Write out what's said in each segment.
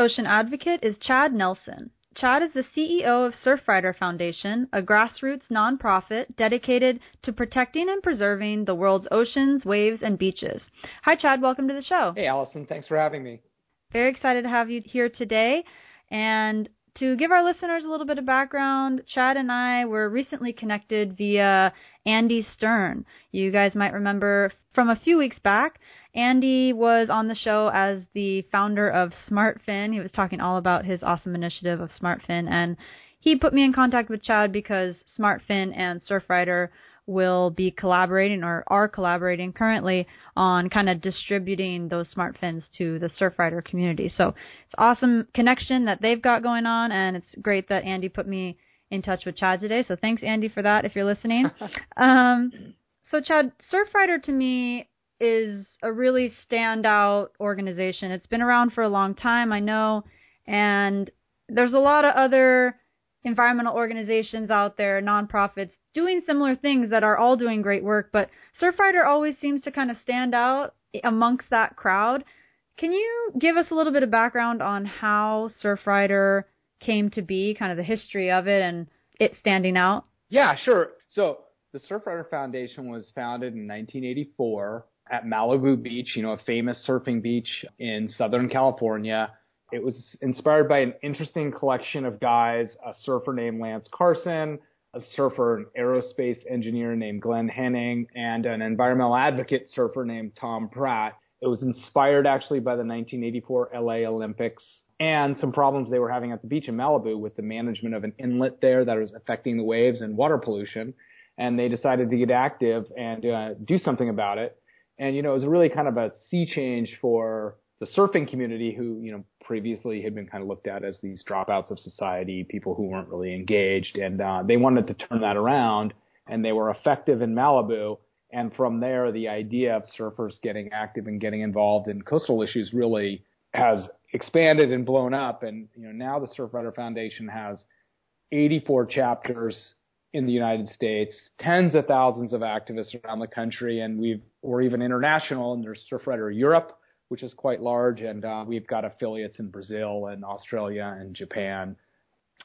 Ocean advocate is Chad Nelson. Chad is the CEO of Surfrider Foundation, a grassroots nonprofit dedicated to protecting and preserving the world's oceans, waves, and beaches. Hi, Chad. Welcome to the show. Hey, Allison. Thanks for having me. Very excited to have you here today. And to give our listeners a little bit of background, Chad and I were recently connected via Andy Stern. You guys might remember from a few weeks back Andy was on the show as the founder of SmartFin. He was talking all about his awesome initiative of SmartFin, and he put me in contact with Chad because SmartFin and Surfrider will be collaborating or are collaborating currently on kind of distributing those smart fins to the Surfrider community. So it's awesome connection that they've got going on, and it's great that Andy put me in touch with Chad today. So thanks, Andy, for that. If you're listening. um, so Chad, Surfrider to me is a really standout organization. It's been around for a long time, I know, and there's a lot of other environmental organizations out there, nonprofits, doing similar things that are all doing great work, but Surfrider always seems to kind of stand out amongst that crowd. Can you give us a little bit of background on how Surfrider came to be, kind of the history of it and it standing out? Yeah, sure. So the Surfrider Foundation was founded in 1984 at Malibu Beach, you know, a famous surfing beach in Southern California. It was inspired by an interesting collection of guys, a surfer named Lance Carson, a surfer and aerospace engineer named Glenn Hening, and an environmental advocate surfer named Tom Pratte. It was inspired actually by the 1984 LA Olympics and some problems they were having at the beach in Malibu with the management of an inlet there that was affecting the waves and water pollution. And they decided to get active and uh, do something about it. And, you know, it was really kind of a sea change for the surfing community who, you know, previously had been kind of looked at as these dropouts of society, people who weren't really engaged. And uh, they wanted to turn that around and they were effective in Malibu. And from there, the idea of surfers getting active and getting involved in coastal issues really has expanded and blown up. And, you know, now the Surfrider Foundation has 84 chapters in the United States, tens of thousands of activists around the country, and we've we're even international. And there's Surfrider Europe, which is quite large, and uh, we've got affiliates in Brazil and Australia and Japan.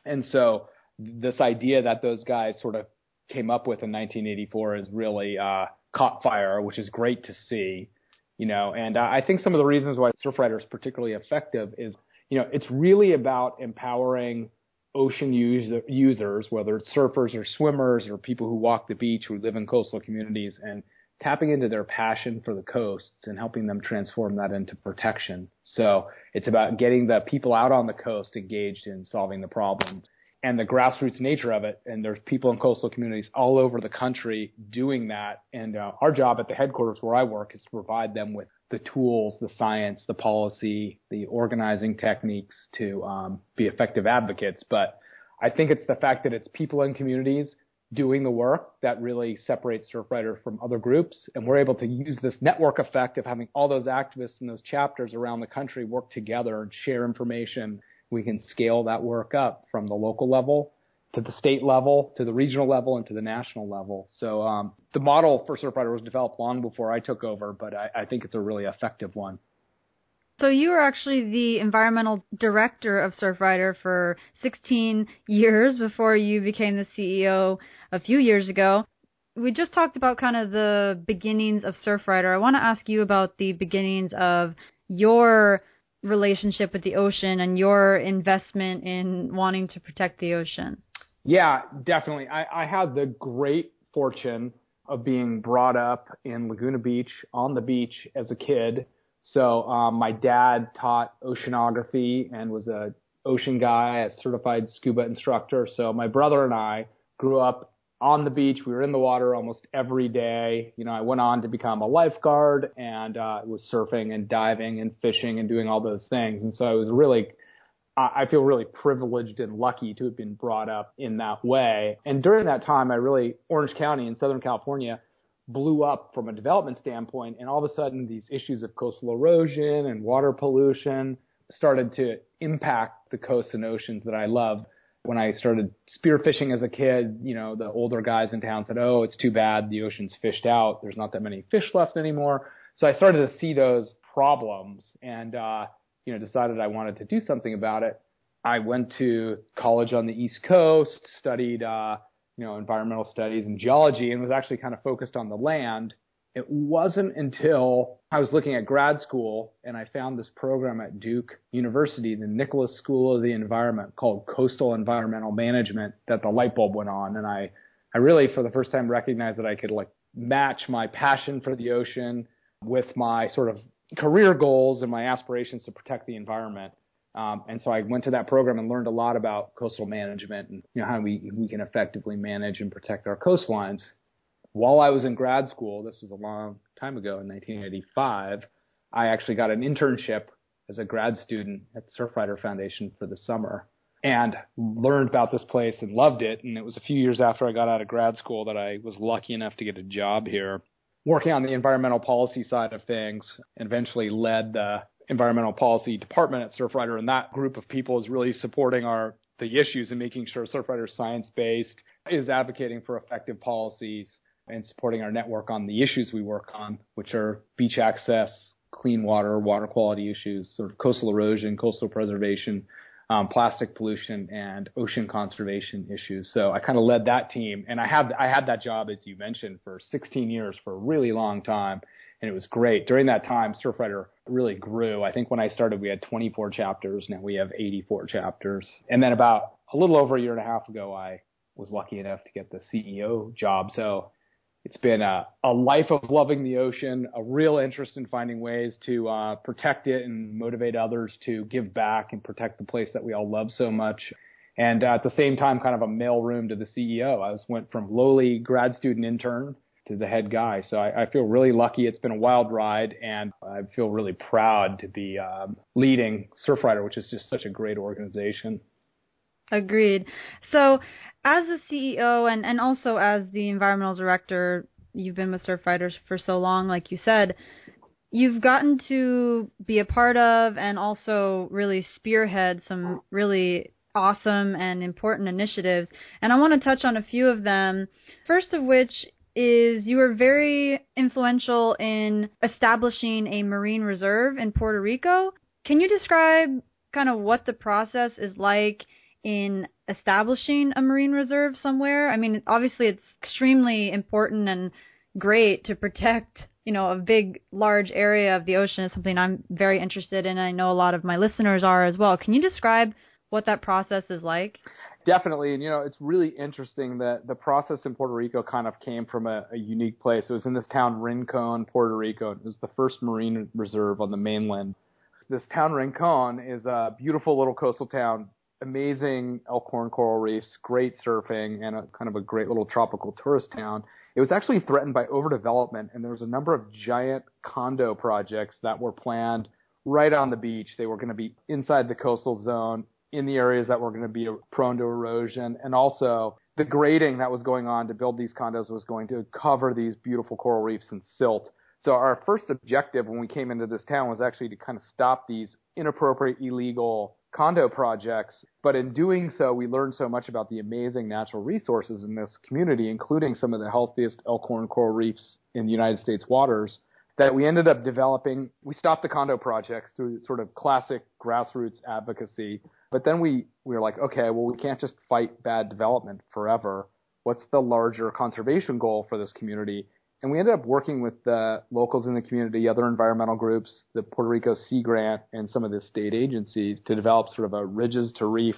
And so this idea that those guys sort of came up with in 1984 is really uh, caught fire, which is great to see. You know, and uh, I think some of the reasons why Surfrider is particularly effective is, you know, it's really about empowering ocean user, users, whether it's surfers or swimmers or people who walk the beach who live in coastal communities, and tapping into their passion for the coasts and helping them transform that into protection. So it's about getting the people out on the coast engaged in solving the problem and the grassroots nature of it. And there's people in coastal communities all over the country doing that. And uh, our job at the headquarters where I work is to provide them with the tools, the science, the policy, the organizing techniques to um, be effective advocates. But I think it's the fact that it's people in communities doing the work that really separates Surfrider from other groups. And we're able to use this network effect of having all those activists and those chapters around the country work together and share information. We can scale that work up from the local level to the state level, to the regional level, and to the national level. So um, the model for Surfrider was developed long before I took over, but I, I think it's a really effective one. So you were actually the environmental director of Surfrider for 16 years before you became the CEO a few years ago. We just talked about kind of the beginnings of Surfrider. I want to ask you about the beginnings of your relationship with the ocean and your investment in wanting to protect the ocean. Yeah, definitely. I, I had the great fortune of being brought up in Laguna Beach on the beach as a kid. So um, my dad taught oceanography and was a ocean guy, a certified scuba instructor. So my brother and I grew up on the beach. We were in the water almost every day. You know, I went on to become a lifeguard and uh, was surfing and diving and fishing and doing all those things. And so I was really, I feel really privileged and lucky to have been brought up in that way. And during that time, I really, Orange County in Southern California blew up from a development standpoint. And all of a sudden, these issues of coastal erosion and water pollution started to impact the coasts and oceans that I love when I started spearfishing as a kid, you know, the older guys in town said, "Oh, it's too bad the ocean's fished out. There's not that many fish left anymore." So I started to see those problems and uh, you know, decided I wanted to do something about it. I went to college on the East Coast, studied uh, you know, environmental studies and geology and was actually kind of focused on the land it wasn't until I was looking at grad school and I found this program at Duke University, the Nicholas School of the Environment called Coastal Environmental Management that the light bulb went on. And I, I really for the first time recognized that I could like match my passion for the ocean with my sort of career goals and my aspirations to protect the environment. Um, and so I went to that program and learned a lot about coastal management and you know how we we can effectively manage and protect our coastlines while I was in grad school, this was a long time ago in 1985, I actually got an internship as a grad student at Surfrider Foundation for the summer and learned about this place and loved it. And it was a few years after I got out of grad school that I was lucky enough to get a job here working on the environmental policy side of things and eventually led the environmental policy department at Surfrider. And that group of people is really supporting our the issues and making sure Surfrider is science based, is advocating for effective policies and supporting our network on the issues we work on, which are beach access, clean water, water quality issues, sort of coastal erosion, coastal preservation, um, plastic pollution, and ocean conservation issues. So I kind of led that team, and I had I had that job as you mentioned for 16 years for a really long time, and it was great. During that time, Surfrider really grew. I think when I started, we had 24 chapters. Now we have 84 chapters, and then about a little over a year and a half ago, I was lucky enough to get the CEO job. So it's been a, a life of loving the ocean, a real interest in finding ways to uh, protect it and motivate others to give back and protect the place that we all love so much. And uh, at the same time, kind of a mailroom to the CEO. I was went from lowly grad student intern to the head guy. So I, I feel really lucky. It's been a wild ride, and I feel really proud to be um, leading Surfrider, which is just such a great organization. Agreed. So, as a CEO and, and also as the environmental director, you've been with Surf Surfriders for so long, like you said, you've gotten to be a part of and also really spearhead some really awesome and important initiatives. And I want to touch on a few of them. First of which is you were very influential in establishing a marine reserve in Puerto Rico. Can you describe kind of what the process is like in establishing a marine reserve somewhere. I mean, obviously it's extremely important and great to protect, you know, a big, large area of the ocean is something I'm very interested in. I know a lot of my listeners are as well. Can you describe what that process is like? Definitely, and you know, it's really interesting that the process in Puerto Rico kind of came from a, a unique place. It was in this town, Rincon, Puerto Rico. It was the first marine reserve on the mainland. This town, Rincon, is a beautiful little coastal town amazing Elkhorn coral reefs, great surfing, and a kind of a great little tropical tourist town. It was actually threatened by overdevelopment, and there was a number of giant condo projects that were planned right on the beach. They were going to be inside the coastal zone, in the areas that were going to be prone to erosion, and also the grading that was going on to build these condos was going to cover these beautiful coral reefs in silt. So our first objective when we came into this town was actually to kind of stop these inappropriate, illegal condo projects. But in doing so, we learned so much about the amazing natural resources in this community, including some of the healthiest Elkhorn coral reefs in the United States waters, that we ended up developing. We stopped the condo projects through sort of classic grassroots advocacy. But then we, we were like, okay, well, we can't just fight bad development forever. What's the larger conservation goal for this community? And we ended up working with the locals in the community, other environmental groups, the Puerto Rico Sea Grant, and some of the state agencies to develop sort of a ridges to reef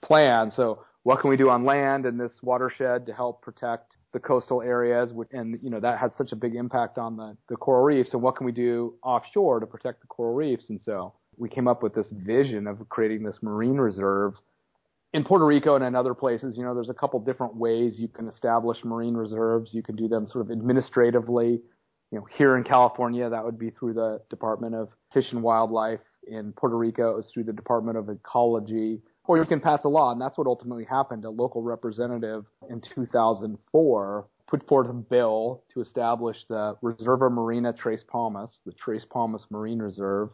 plan. So what can we do on land in this watershed to help protect the coastal areas? And, you know, that has such a big impact on the, the coral reefs. And what can we do offshore to protect the coral reefs? And so we came up with this vision of creating this marine reserve in Puerto Rico and in other places, you know, there's a couple different ways you can establish marine reserves. You can do them sort of administratively. You know, here in California, that would be through the Department of Fish and Wildlife. In Puerto Rico, it was through the Department of Ecology. Or you can pass a law, and that's what ultimately happened. A local representative in 2004 put forth a bill to establish the Reserva Marina Tres Palmas, the Tres Palmas Marine Reserve,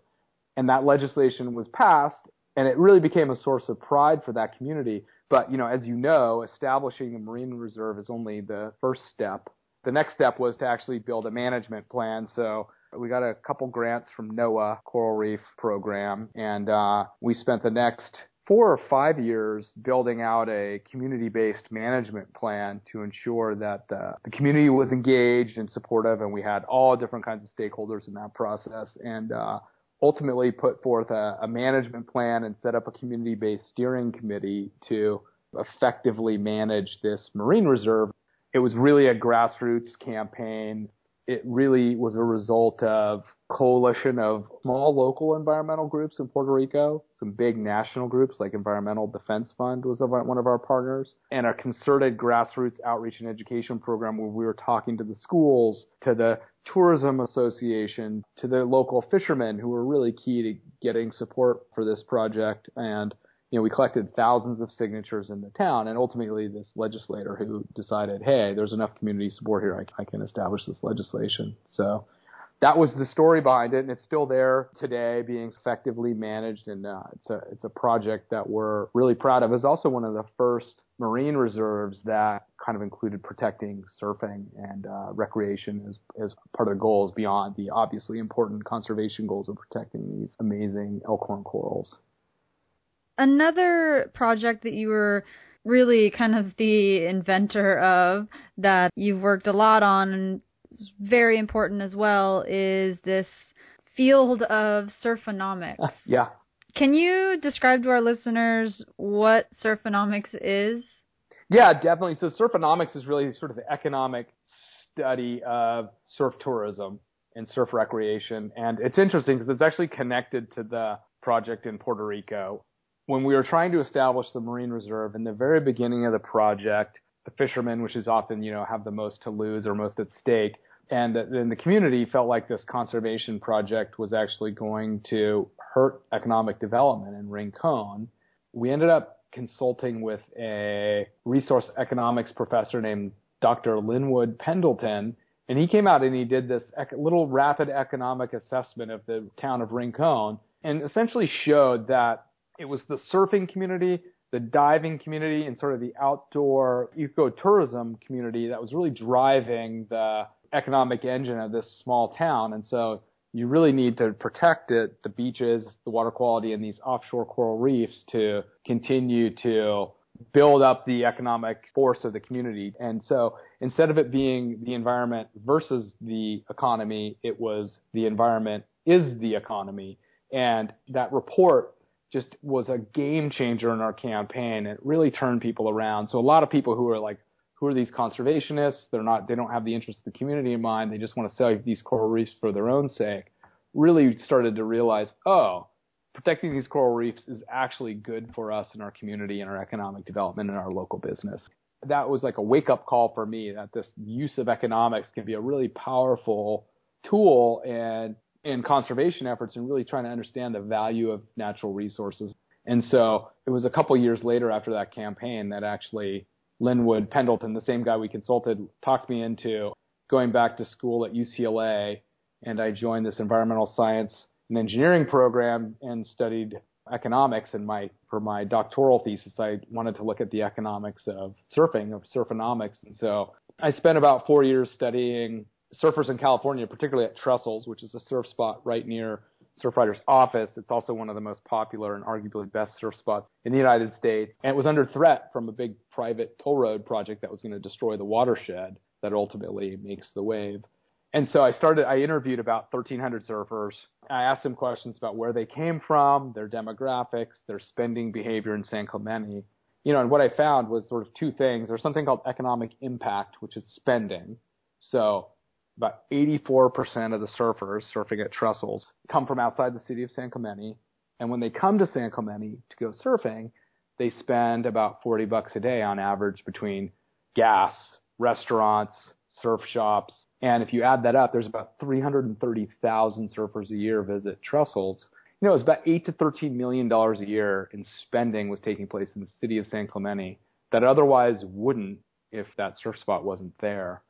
and that legislation was passed and it really became a source of pride for that community. But, you know, as you know, establishing a marine reserve is only the first step. The next step was to actually build a management plan. So we got a couple grants from NOAA Coral Reef Program, and uh, we spent the next four or five years building out a community-based management plan to ensure that the, the, community was engaged and supportive, and we had all different kinds of stakeholders in that process. And uh, ultimately put forth a, a management plan and set up a community-based steering committee to effectively manage this marine reserve. It was really a grassroots campaign it really was a result of coalition of small local environmental groups in Puerto Rico, some big national groups like Environmental Defense Fund was one of our partners, and a concerted grassroots outreach and education program where we were talking to the schools, to the tourism association, to the local fishermen who were really key to getting support for this project and you know, we collected thousands of signatures in the town, and ultimately this legislator who decided, hey, there's enough community support here, I, I can establish this legislation. So that was the story behind it, and it's still there today, being effectively managed, and uh, it's a it's a project that we're really proud of. It's also one of the first marine reserves that kind of included protecting surfing and uh, recreation as as part of the goals beyond the obviously important conservation goals of protecting these amazing elkhorn corals another project that you were really kind of the inventor of that you've worked a lot on very important as well is this field of surfonomics. yeah. Can you describe to our listeners what surfonomics is? Yeah, definitely. So surfonomics is really sort of the economic study of surf tourism and surf recreation. And it's interesting because it's actually connected to the project in Puerto Rico when we were trying to establish the marine reserve in the very beginning of the project, the fishermen, which is often, you know, have the most to lose or most at stake, and then the community felt like this conservation project was actually going to hurt economic development in Rincon. We ended up consulting with a resource economics professor named Dr. Linwood Pendleton, and he came out and he did this little rapid economic assessment of the town of Rincon and essentially showed that it was the surfing community, the diving community, and sort of the outdoor ecotourism community that was really driving the economic engine of this small town. And so you really need to protect it, the beaches, the water quality, and these offshore coral reefs to continue to build up the economic force of the community. And so instead of it being the environment versus the economy, it was the environment is the economy. And that report just was a game changer in our campaign. It really turned people around. So a lot of people who are like, who are these conservationists? They're not, they don't have the interest of the community in mind. They just want to save these coral reefs for their own sake. Really started to realize, oh, protecting these coral reefs is actually good for us and our community and our economic development and our local business. That was like a wake up call for me that this use of economics can be a really powerful tool and in conservation efforts and really trying to understand the value of natural resources. And so it was a couple years later after that campaign that actually Linwood Pendleton, the same guy we consulted, talked me into going back to school at UCLA. And I joined this environmental science and engineering program and studied economics. And my for my doctoral thesis, I wanted to look at the economics of surfing, of surfonomics. And so I spent about four years studying surfers in California, particularly at Trestles, which is a surf spot right near Surfrider's office. It's also one of the most popular and arguably best surf spots in the United States. And it was under threat from a big private toll road project that was going to destroy the watershed that ultimately makes the wave. And so I started, I interviewed about 1,300 surfers. I asked them questions about where they came from, their demographics, their spending behavior in San Clemente. You know, and what I found was sort of two things. There's something called economic impact, which is spending. So about 84% of the surfers surfing at Trestles come from outside the city of San Clemente. And when they come to San Clemente to go surfing, they spend about 40 bucks a day on average between gas, restaurants, surf shops. And if you add that up, there's about 330,000 surfers a year visit trestles. You know, it's about 8 to 13 million dollars a year in spending was taking place in the city of San Clemente that otherwise wouldn't if that surf spot wasn't there.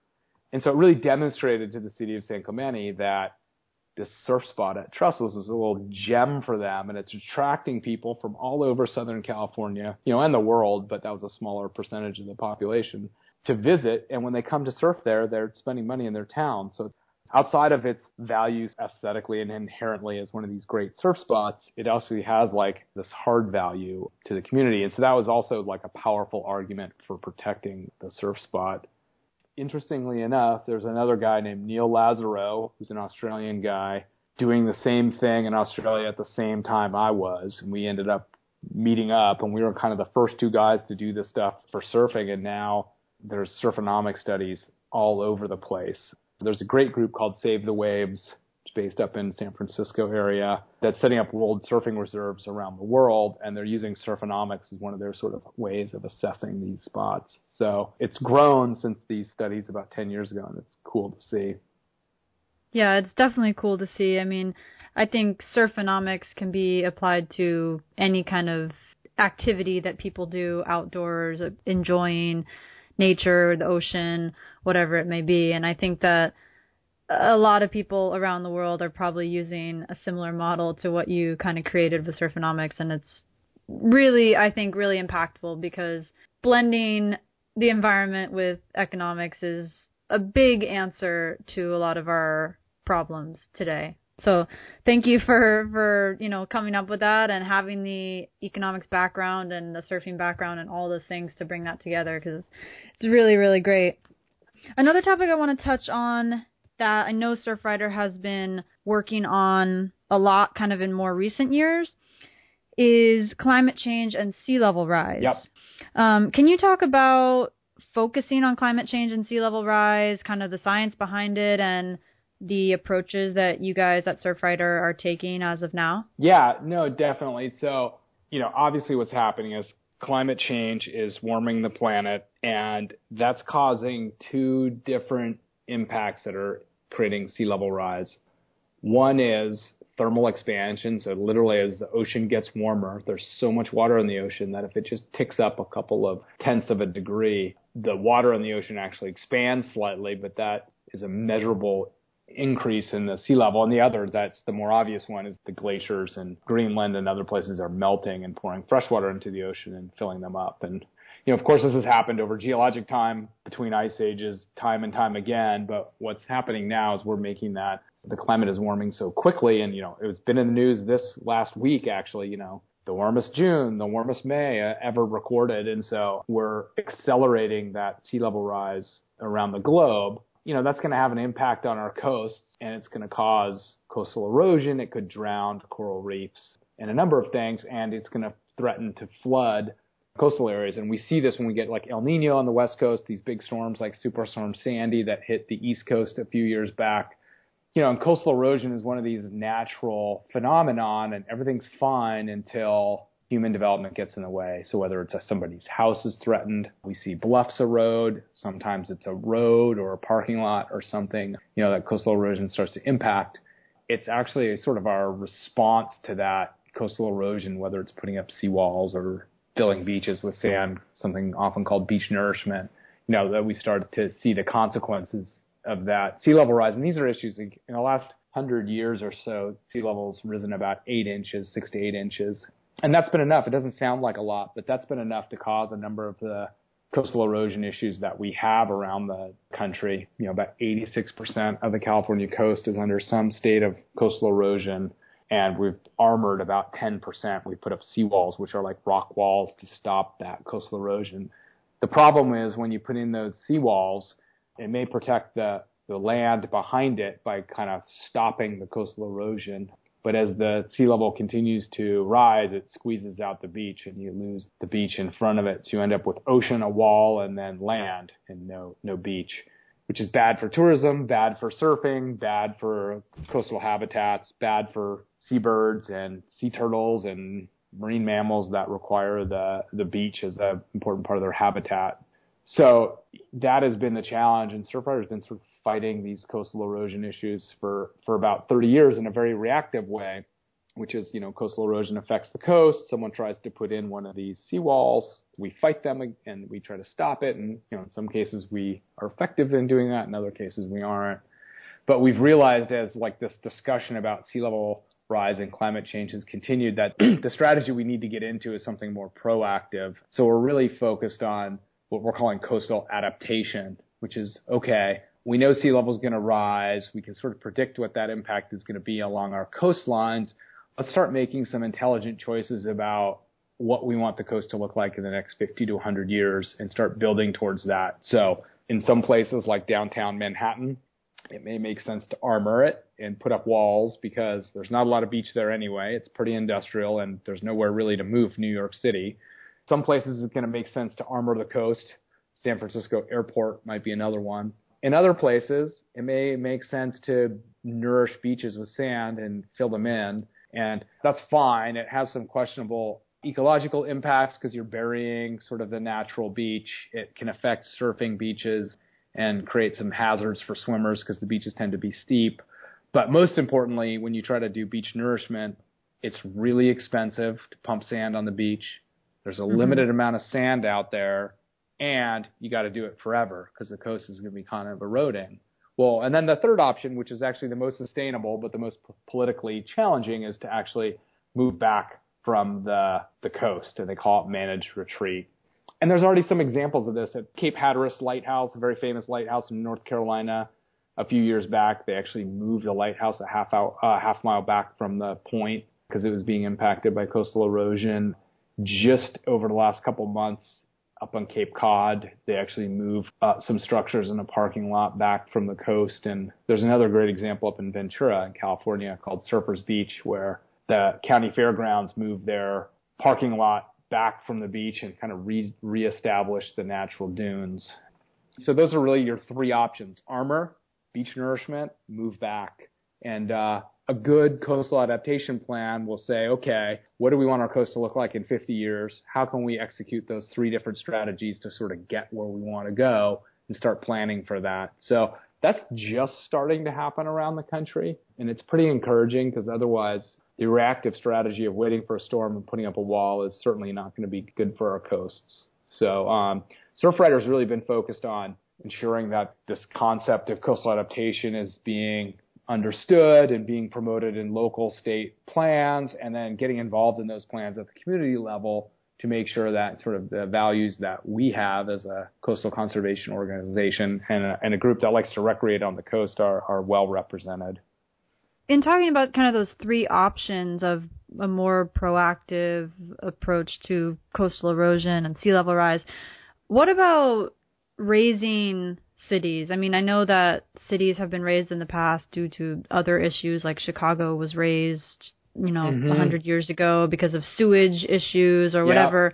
And so it really demonstrated to the city of San Clemente that this surf spot at Trestles is a little gem for them and it's attracting people from all over Southern California, you know, and the world, but that was a smaller percentage of the population to visit. And when they come to surf there, they're spending money in their town. So outside of its values aesthetically and inherently as one of these great surf spots, it also has like this hard value to the community. And so that was also like a powerful argument for protecting the surf spot. Interestingly enough, there's another guy named Neil Lazarow, who's an Australian guy, doing the same thing in Australia at the same time I was. And we ended up meeting up and we were kind of the first two guys to do this stuff for surfing. And now there's surfonomic studies all over the place. There's a great group called Save the Waves, based up in San Francisco area, that's setting up world surfing reserves around the world, and they're using surfonomics as one of their sort of ways of assessing these spots. So it's grown since these studies about 10 years ago, and it's cool to see. Yeah, it's definitely cool to see. I mean, I think surfonomics can be applied to any kind of activity that people do outdoors, enjoying nature, the ocean, whatever it may be. And I think that a lot of people around the world are probably using a similar model to what you kind of created with Surfonomics. And it's really, I think, really impactful because blending the environment with economics is a big answer to a lot of our problems today. So thank you for for you know coming up with that and having the economics background and the surfing background and all those things to bring that together because it's really really great. Another topic I want to touch on that I know Surfrider has been working on a lot kind of in more recent years is climate change and sea level rise. Yep. Um, can you talk about focusing on climate change and sea level rise, kind of the science behind it, and the approaches that you guys at Surfrider are taking as of now? Yeah, no, definitely. So, you know, obviously what's happening is climate change is warming the planet, and that's causing two different impacts that are creating sea level rise. One is thermal expansion. So literally as the ocean gets warmer, there's so much water in the ocean that if it just ticks up a couple of tenths of a degree, the water in the ocean actually expands slightly, but that is a measurable increase in the sea level. And the other, that's the more obvious one, is the glaciers and Greenland and other places are melting and pouring fresh water into the ocean and filling them up. And, you know, of course, this has happened over geologic time between ice ages, time and time again. But what's happening now is we're making that the climate is warming so quickly. And, you know, it's been in the news this last week, actually, you know, the warmest June, the warmest May uh, ever recorded. And so we're accelerating that sea level rise around the globe you know, that's going to have an impact on our coasts and it's going to cause coastal erosion. It could drown coral reefs and a number of things. And it's going to threaten to flood coastal areas. And we see this when we get like El Nino on the West Coast, these big storms like Superstorm Sandy that hit the East Coast a few years back. You know, and coastal erosion is one of these natural phenomenon and everything's fine until human development gets in the way. So whether it's a, somebody's house is threatened, we see bluffs erode. Sometimes it's a road or a parking lot or something, you know, that coastal erosion starts to impact. It's actually sort of our response to that coastal erosion, whether it's putting up seawalls or filling beaches with sand, something often called beach nourishment, you know, that we started to see the consequences of that sea level rise. And these are issues in the last hundred years or so, sea levels risen about eight inches, six to eight inches and that's been enough. It doesn't sound like a lot, but that's been enough to cause a number of the coastal erosion issues that we have around the country. You know, about 86% of the California coast is under some state of coastal erosion, and we've armored about 10%. We've put up seawalls, which are like rock walls to stop that coastal erosion. The problem is when you put in those seawalls, it may protect the the land behind it by kind of stopping the coastal erosion but as the sea level continues to rise, it squeezes out the beach and you lose the beach in front of it. So you end up with ocean, a wall, and then land and no, no beach, which is bad for tourism, bad for surfing, bad for coastal habitats, bad for seabirds and sea turtles and marine mammals that require the the beach as an important part of their habitat. So that has been the challenge, and Surfrider has been sort of fighting these coastal erosion issues for for about 30 years in a very reactive way, which is you know coastal erosion affects the coast. Someone tries to put in one of these seawalls, we fight them and we try to stop it, and you know in some cases we are effective in doing that, in other cases we aren't. But we've realized as like this discussion about sea level rise and climate change has continued that the strategy we need to get into is something more proactive. So we're really focused on what we're calling coastal adaptation, which is okay, we know sea level is going to rise. We can sort of predict what that impact is going to be along our coastlines. Let's start making some intelligent choices about what we want the coast to look like in the next 50 to 100 years and start building towards that. So in some places like downtown Manhattan, it may make sense to armor it and put up walls because there's not a lot of beach there anyway. It's pretty industrial and there's nowhere really to move New York City. Some places it's going to make sense to armor the coast. San Francisco Airport might be another one. In other places, it may make sense to nourish beaches with sand and fill them in. And that's fine. It has some questionable ecological impacts because you're burying sort of the natural beach. It can affect surfing beaches and create some hazards for swimmers because the beaches tend to be steep. But most importantly, when you try to do beach nourishment, it's really expensive to pump sand on the beach. There's a mm-hmm. limited amount of sand out there, and you got to do it forever because the coast is going to be kind of eroding. Well, and then the third option, which is actually the most sustainable but the most p- politically challenging, is to actually move back from the the coast, and they call it managed retreat. And there's already some examples of this at Cape Hatteras Lighthouse, a very famous lighthouse in North Carolina. A few years back, they actually moved the lighthouse a half out, uh, half mile back from the point because it was being impacted by coastal erosion. Just over the last couple months, up on Cape Cod, they actually moved uh, some structures in a parking lot back from the coast. And there's another great example up in Ventura, in California, called Surfers Beach, where the county fairgrounds moved their parking lot back from the beach and kind of re- reestablish the natural dunes. So those are really your three options: armor, beach nourishment, move back, and uh, a good coastal adaptation plan will say, okay, what do we want our coast to look like in 50 years? How can we execute those three different strategies to sort of get where we want to go and start planning for that? So that's just starting to happen around the country, and it's pretty encouraging because otherwise the reactive strategy of waiting for a storm and putting up a wall is certainly not going to be good for our coasts. So um, Surfrider's really been focused on ensuring that this concept of coastal adaptation is being understood and being promoted in local state plans and then getting involved in those plans at the community level to make sure that sort of the values that we have as a coastal conservation organization and a, and a group that likes to recreate on the coast are, are well represented in talking about kind of those three options of a more proactive approach to coastal erosion and sea level rise, what about raising cities? I mean, I know that cities have been raised in the past due to other issues, like Chicago was raised, you know, a mm-hmm. 100 years ago because of sewage issues or whatever.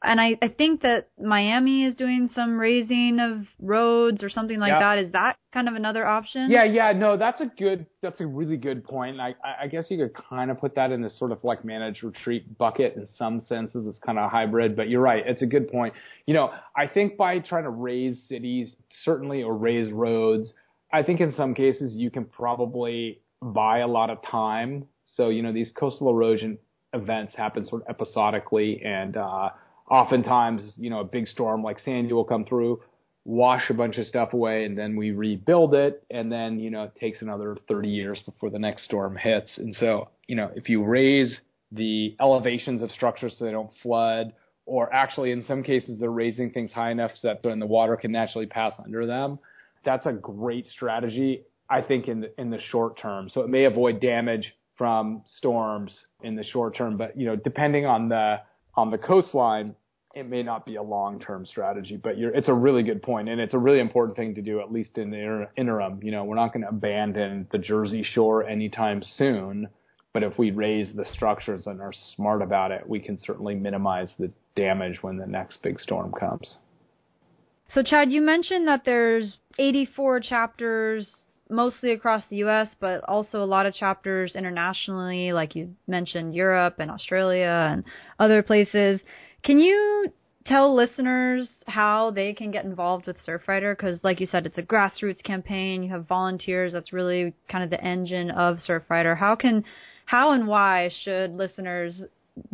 And I, I think that Miami is doing some raising of roads or something like that. Is that kind of another option? Yeah, yeah, no, that's a good, that's a really good point. I, I guess you could kind of put that in this sort of like managed retreat bucket in some senses. It's kind of a hybrid, but you're right. It's a good point. You know, I think by trying to raise cities, certainly, or raise roads, I think in some cases you can probably buy a lot of time. So, you know, these coastal erosion events happen sort of episodically and, uh, oftentimes, you know, a big storm like Sandy will come through, wash a bunch of stuff away, and then we rebuild it. And then, you know, it takes another 30 years before the next storm hits. And so, you know, if you raise the elevations of structures so they don't flood, or actually in some cases they're raising things high enough so that the water can naturally pass under them, that's a great strategy, I think, in the, in the short term. So it may avoid damage from storms in the short term, but you know, depending on the on the coastline, it may not be a long-term strategy, but it's a really good point, and it's a really important thing to do, at least in the interim. You know, we're not going to abandon the Jersey Shore anytime soon, but if we raise the structures and are smart about it, we can certainly minimize the damage when the next big storm comes. So, Chad, you mentioned that there's 84 chapters mostly across the U.S., but also a lot of chapters internationally, like you mentioned, Europe and Australia and other places. Can you tell listeners how they can get involved with Surfrider? Because, like you said, it's a grassroots campaign. You have volunteers. That's really kind of the engine of Surfrider. How can, how and why should listeners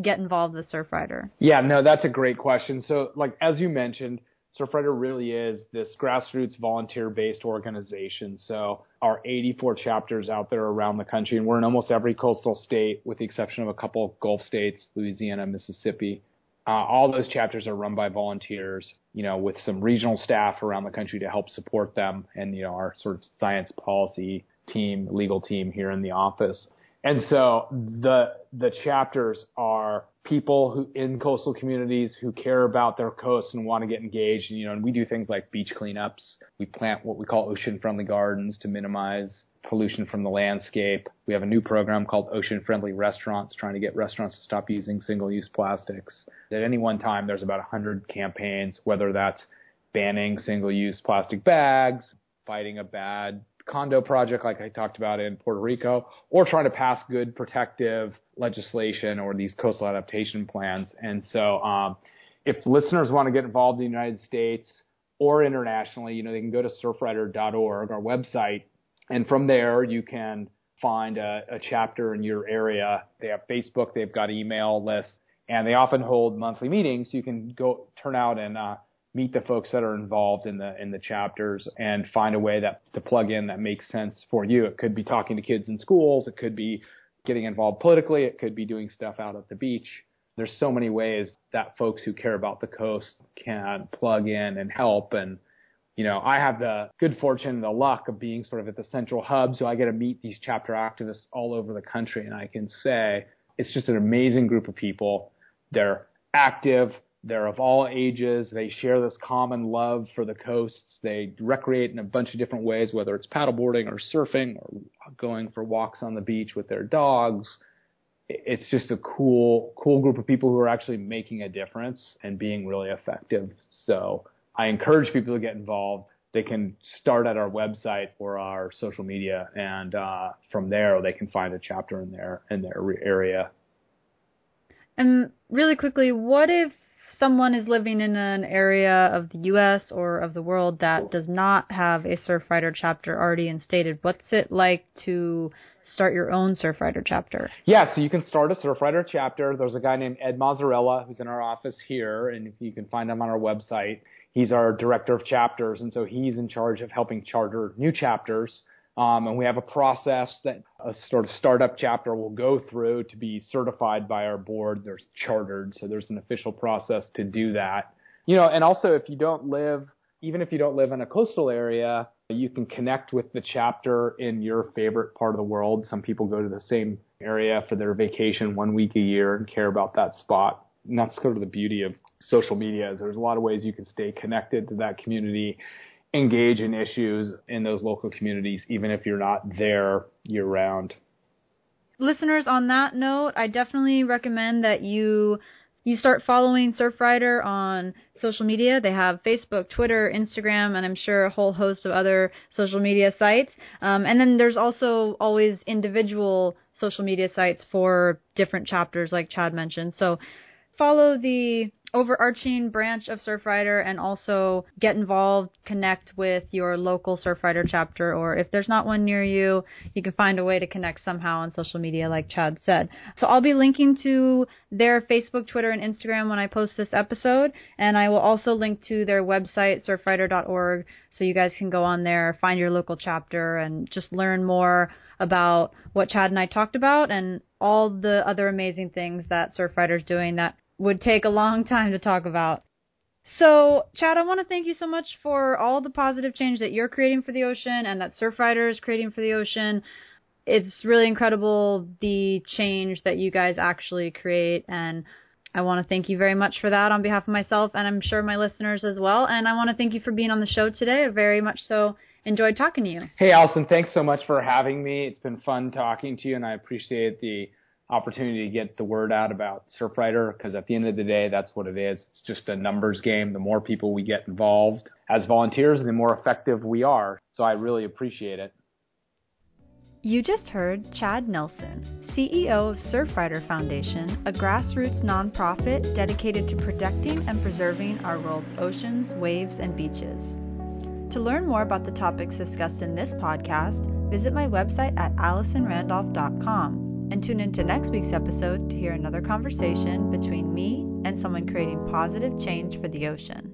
get involved with Surfrider? Yeah, no, that's a great question. So, like as you mentioned, Surfrider really is this grassroots volunteer-based organization. So our 84 chapters out there around the country, and we're in almost every coastal state, with the exception of a couple of Gulf states, Louisiana, Mississippi. Uh, all those chapters are run by volunteers, you know, with some regional staff around the country to help support them, and you know, our sort of science policy team, legal team here in the office. And so the the chapters are people who in coastal communities who care about their coasts and want to get engaged. And, you know, and we do things like beach cleanups. We plant what we call ocean friendly gardens to minimize pollution from the landscape. We have a new program called Ocean Friendly Restaurants, trying to get restaurants to stop using single use plastics. At any one time, there's about 100 campaigns, whether that's banning single use plastic bags, fighting a bad condo project like I talked about in Puerto Rico, or trying to pass good protective legislation or these coastal adaptation plans. And so, um, if listeners want to get involved in the United States or internationally, you know, they can go to surfrider.org, our website, and from there you can find a, a chapter in your area. They have Facebook, they've got email lists, and they often hold monthly meetings. So you can go turn out and uh, meet the folks that are involved in the in the chapters and find a way that to plug in that makes sense for you. It could be talking to kids in schools, it could be getting involved politically, it could be doing stuff out at the beach. There's so many ways that folks who care about the coast can plug in and help and you know, I have the good fortune, the luck of being sort of at the central hub, so I get to meet these chapter activists all over the country, and I can say it's just an amazing group of people. They're active, they're of all ages. They share this common love for the coasts. They recreate in a bunch of different ways, whether it's paddleboarding or surfing or going for walks on the beach with their dogs. It's just a cool, cool group of people who are actually making a difference and being really effective. So I encourage people to get involved. They can start at our website or our social media, and uh, from there they can find a chapter in their in their area. And really quickly, what if someone is living in an area of the U.S. or of the world that does not have a Surfrider chapter already instated, what's it like to start your own Surfrider chapter? Yeah, so you can start a Surfrider chapter. There's a guy named Ed Mazzarella who's in our office here, and you can find him on our website. He's our director of chapters, and so he's in charge of helping charter new chapters. Um, and we have a process that a sort of startup chapter will go through to be certified by our board. There's chartered, so there's an official process to do that. You know, and also if you don't live, even if you don't live in a coastal area, you can connect with the chapter in your favorite part of the world. Some people go to the same area for their vacation one week a year and care about that spot. And that's sort of the beauty of social media is there's a lot of ways you can stay connected to that community engage in issues in those local communities, even if you're not there year round. Listeners, on that note, I definitely recommend that you you start following Surfrider on social media. They have Facebook, Twitter, Instagram, and I'm sure a whole host of other social media sites. Um, and then there's also always individual social media sites for different chapters, like Chad mentioned. So follow the overarching branch of Surfrider and also get involved, connect with your local Surfrider chapter, or if there's not one near you, you can find a way to connect somehow on social media, like Chad said. So I'll be linking to their Facebook, Twitter, and Instagram when I post this episode, and I will also link to their website, surfrider.org, so you guys can go on there, find your local chapter, and just learn more about what Chad and I talked about and all the other amazing things that Surfrider's doing that would take a long time to talk about. So, Chad, I want to thank you so much for all the positive change that you're creating for the ocean and that Surfrider is creating for the ocean. It's really incredible the change that you guys actually create, and I want to thank you very much for that on behalf of myself and I'm sure my listeners as well. And I want to thank you for being on the show today. I very much so enjoyed talking to you. Hey, Allison, thanks so much for having me. It's been fun talking to you, and I appreciate the opportunity to get the word out about Surfrider because at the end of the day, that's what it is. It's just a numbers game. The more people we get involved as volunteers, the more effective we are. So I really appreciate it. You just heard Chad Nelson, CEO of Surfrider Foundation, a grassroots nonprofit dedicated to protecting and preserving our world's oceans, waves, and beaches. To learn more about the topics discussed in this podcast, visit my website at AllisonRandolph.com and tune into next week's episode to hear another conversation between me and someone creating positive change for the ocean.